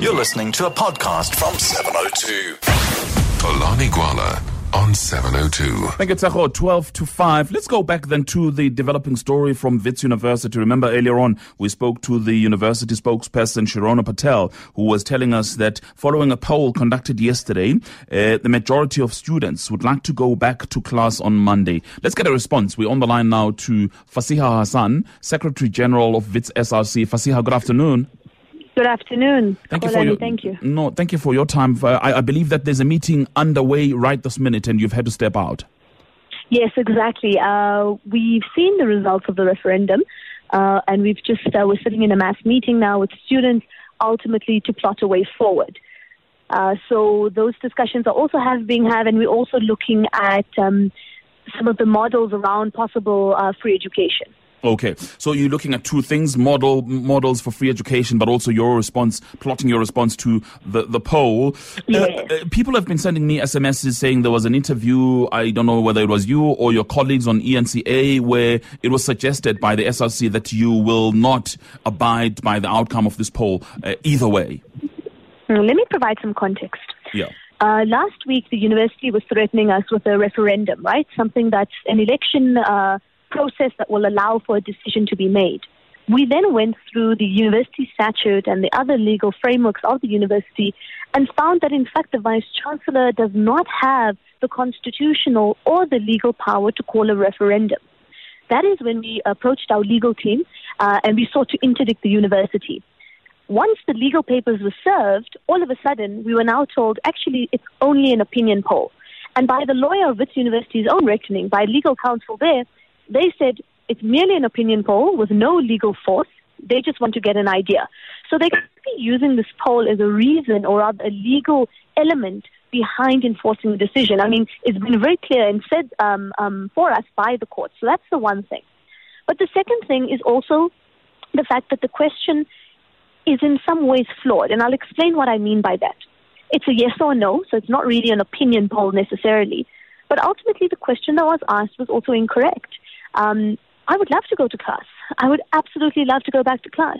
You're listening to a podcast from 702. Xolani Gwala on 702. Thank you, Tacho. 12 to 5. Let's go back then to the developing story from Wits University. Remember earlier on, we spoke to the university spokesperson, Shirona Patel, who was telling us that following a poll conducted yesterday, uh, the majority of students would like to go back to class on Monday. Let's get a response. We're on the line now to Fasiha Hassan, Secretary General of Wits SRC. Fasiha, good afternoon. Good afternoon. Thank you for your Thank you. No, thank you for your time. Uh, I, I believe that there's a meeting underway right this minute, and you've had to step out. Yes, exactly. Uh, we've seen the results of the referendum, uh, and we've just uh, we're sitting in a mass meeting now with students, ultimately to plot a way forward. Uh, so those discussions are also have being had, and we're also looking at um, some of the models around possible uh, free education. Okay, so you're looking at two things: model models for free education, but also your response, plotting your response to the the poll. Yes. Uh, uh, people have been sending me SMSs saying there was an interview. I don't know whether it was you or your colleagues on ENCA where it was suggested by the SRC that you will not abide by the outcome of this poll uh, either way. Mm, Let me provide some context. Yeah. Uh, last week, the university was threatening us with a referendum, right? Something that's an election uh, process that will allow for a decision to be made. We then went through the university statute and the other legal frameworks of the university and found that, in fact, the vice chancellor does not have the constitutional or the legal power to call a referendum. That is when we approached our legal team uh, and we sought to interdict the university once the legal papers were served, all of a sudden we were now told actually it's only an opinion poll. And by the lawyer of Wits University's own reckoning, by legal counsel there, they said it's merely an opinion poll with no legal force. They just want to get an idea. So they're using this poll as a reason or a legal element behind enforcing the decision. I mean, it's been very clear and said um, um, for us by the court. So that's the one thing. But the second thing is also the fact that the question is in some ways flawed, and I'll explain what I mean by that. It's a yes or no, so it's not really an opinion poll necessarily. But ultimately, the question that was asked was also incorrect. Um, I would love to go to class. I would absolutely love to go back to class.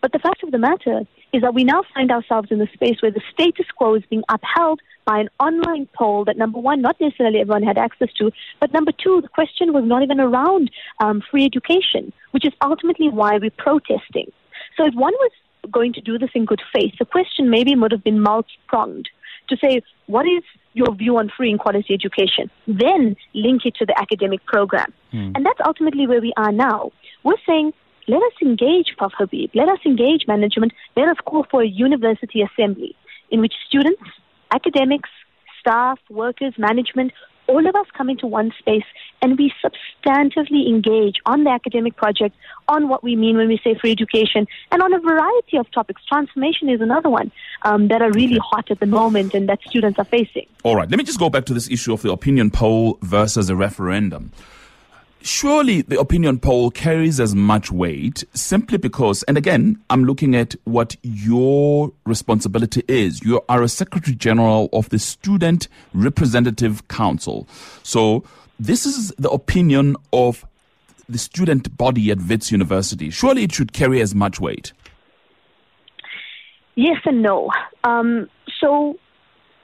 But the fact of the matter is that we now find ourselves in a space where the status quo is being upheld by an online poll that, number one, not necessarily everyone had access to, but number two, the question was not even around um, free education, which is ultimately why we're protesting. So if one was going to do this in good faith, the question maybe would have been multi-pronged to say, what is your view on free and quality education? Then link it to the academic program. Hmm. And that's ultimately where we are now. We're saying, let us engage Prof. Habib, let us engage management, let us call for a university assembly in which students, academics, staff, workers, management, all of us come into one space and we substantively engage on the academic project, on what we mean when we say free education, and on a variety of topics. Transformation is another one um, that are really hot at the moment and that students are facing. All right, let me just go back to this issue of the opinion poll versus a referendum. Surely the opinion poll carries as much weight simply because, and again, I'm looking at what your responsibility is. You are a Secretary General of the Student Representative Council. So this is the opinion of the student body at Wits University. Surely it should carry as much weight. Yes and no. Um, so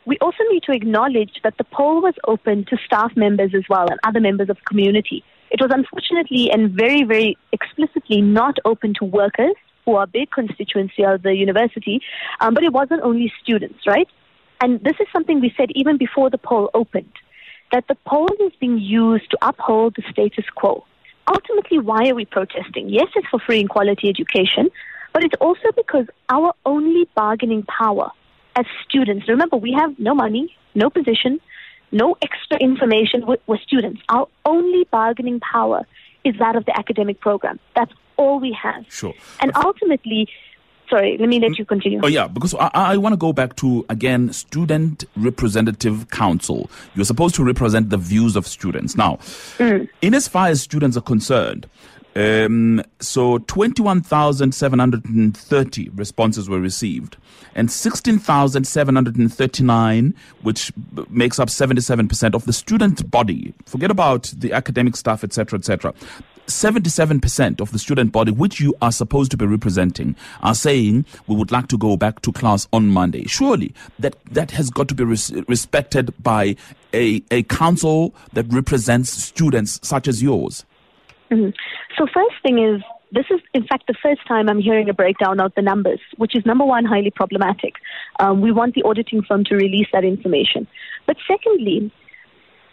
we also need to acknowledge that the poll was open to staff members as well and other members of the community. It was unfortunately and very, very explicitly not open to workers who are big constituency of the university, um, but it wasn't only students, right? And this is something we said even before the poll opened, that the poll is being used to uphold the status quo. Ultimately, why are we protesting? Yes, it's for free and quality education, but it's also because our only bargaining power as students, remember, we have no money, no position, no extra information. We're, we're students. Our only bargaining power is that of the academic program. That's all we have. Sure. And ultimately, sorry, let me let you continue. Oh, yeah, because I, I want to go back to, again, Student Representative Council. You're supposed to represent the views of students. Now, mm. in as far as students are concerned, Um, so 21,730 responses were received, and 16,739, which makes up 77% of the student body. Forget about the academic staff, etc., etc. 77% of the student body, which you are supposed to be representing, are saying we would like to go back to class on Monday. Surely that, that has got to be res- respected by a, a council that represents students such as yours. Mhm. So first thing is, this is in fact the first time I'm hearing a breakdown of the numbers, which is number one, highly problematic. Um, we want the auditing firm to release that information. But secondly,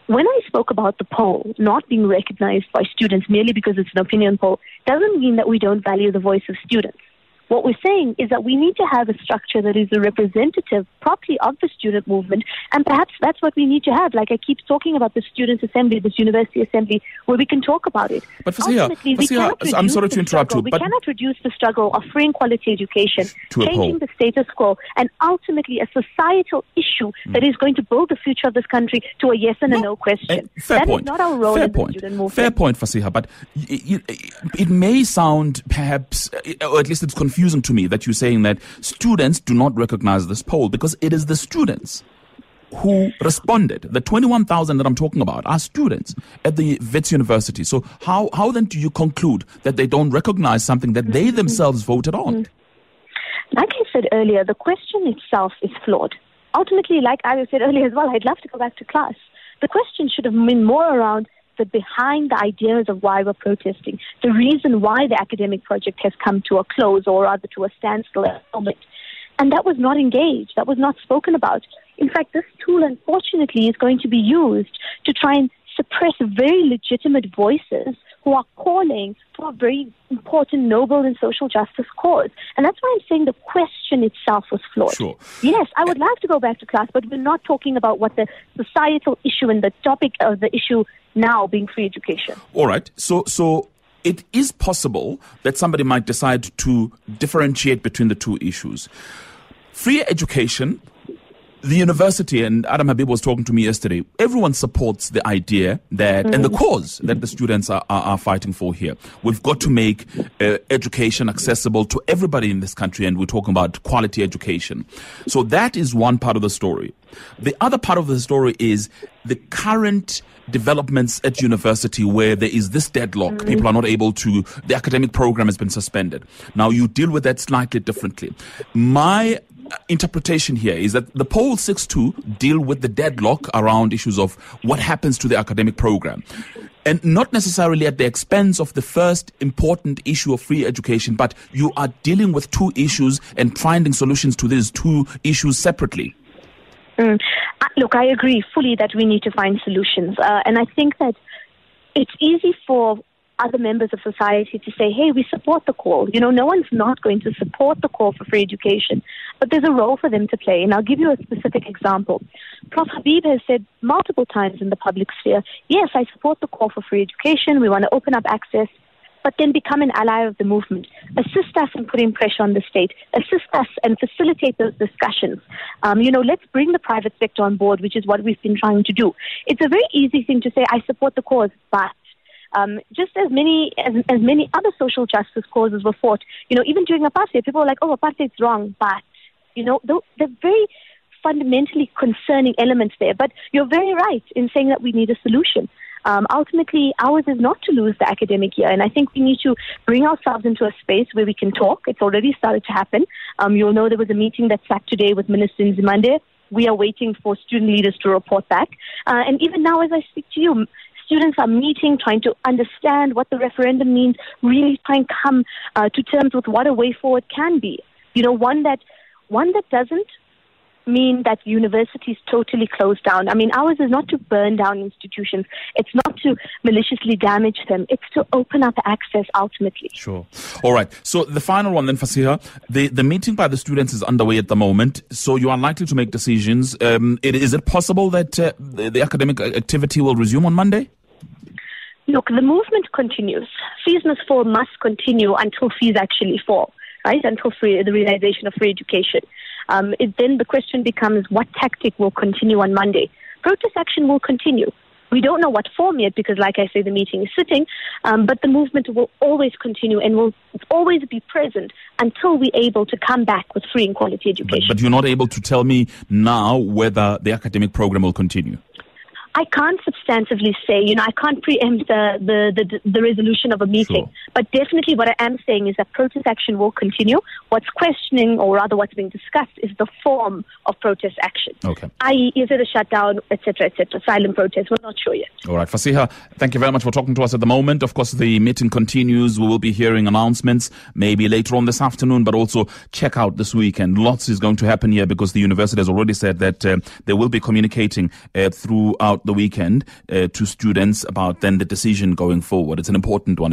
when I spoke about the poll not being recognized by students merely because it's an opinion poll, doesn't mean that we don't value the voice of students. What we're saying is that we need to have a structure that is a representative properly of the student movement, and perhaps that's what we need to have. Like I keep talking about the Students' Assembly, this University Assembly, where we can talk about it. But Fasiha, Ultimately, we Fasiha, cannot I'm sorry to interrupt struggle. you, We cannot reduce the struggle of free and quality education, To changing the status quo, and ultimately a societal issue that is going to build the future of this country to a yes and a no question. Eh, fair That is point. not our role fair in point. the student movement. Fair point, Fasiha. But it, it, it may sound perhaps, uh, or at least it's confusing to me that you're saying that students do not recognize this poll because it is the students who responded. The 21,000 that I'm talking about are students at the Wits University. So how, how then do you conclude that they don't recognize something that they themselves voted on? Like I said earlier, the question itself is flawed. Ultimately, like I said earlier as well, I'd love to go back to class. The question should have been more around the behind the ideas of why we're protesting, the reason why the academic project has come to a close or rather to a standstill at the moment. And that was not engaged, that was not spoken about. In fact, this tool, unfortunately, is going to be used to try and suppress very legitimate voices who are calling for a very important, noble, and social justice cause. And that's why I'm saying the question itself was flawed. Sure. Yes, I would like to go back to class, but we're not talking about what the societal issue and the topic of the issue now being free education. All right. So, so it is possible that somebody might decide to differentiate between the two issues. Free education, the university, and Adam Habib was talking to me yesterday. Everyone supports the idea that and the cause that the students are, are, are fighting for here. We've got to make uh, education accessible to everybody in this country, and we're talking about quality education. So that is one part of the story. The other part of the story is the current developments at university where there is this deadlock. People are not able to, the academic program has been suspended. Now you deal with that slightly differently. My interpretation here is that the poll 6-2 deal with the deadlock around issues of what happens to the academic program and not necessarily at the expense of the first important issue of free education but you are dealing with two issues and finding solutions to these two issues separately Mm. Uh, Look, I agree fully that we need to find solutions. Uh, and I think that it's easy for other members of society to say, hey, we support the call. You know, no one's not going to support the call for free education, but there's a role for them to play. And I'll give you a specific example. Prof. Habib has said multiple times in the public sphere, yes, I support the call for free education. We want to open up access but then become an ally of the movement. Assist us in putting pressure on the state. Assist us and facilitate those discussions. Um, you know, let's bring the private sector on board, which is what we've been trying to do. It's a very easy thing to say, I support the cause, but um, just as many as, as many other social justice causes were fought, you know, even during apartheid, people were like, "Oh, apartheid's wrong," but you know, they're, they're very fundamentally concerning elements there. But you're very right in saying that we need a solution. Um, ultimately, ours is not to lose the academic year, and I think we need to bring ourselves into a space where we can talk. It's already started to happen. Um, you'll know there was a meeting that sat today with Minister Nzimande. We are waiting for student leaders to report back, uh, and even now, as I speak to you, students are meeting, trying to understand what the referendum means, really trying to come uh, to terms with what a way forward can be. You know, one that one that doesn't mean that universities totally close down. I mean, ours is not to burn down institutions. It's not to maliciously damage them. It's to open up access ultimately. Sure. All right. So the final one then, Fasiha, the, the meeting by the students is underway at the moment. So you are likely to make decisions. Um, it, is it possible that uh, the, the academic activity will resume on Monday? Look, the movement continues. Fees must fall must continue until fees actually fall, right? for free, the realization of free education. Um, it, then the question becomes what tactic will continue on Monday? Protest action will continue. We don't know what form yet because, like I say, the meeting is sitting, um, but the movement will always continue and will always be present until we're able to come back with free and quality education. But, but you're not able to tell me now whether the academic program will continue. I can't substantively say, you know, I can't preempt the, the, the, the resolution of a meeting. Sure. But definitely what I am saying is that protest action will continue. What's questioning, or rather what's being discussed, is the form of protest action. Okay. I.e., is it a shutdown, etc., etc., silent protest? We're not sure yet. All right, Fasiha, thank you very much for talking to us at the moment. Of course, the meeting continues. We will be hearing announcements maybe later on this afternoon, but also check out this weekend. Lots is going to happen here because the university has already said that uh, they will be communicating uh, throughout the weekend uh, to students about then the decision going forward. It's an important one.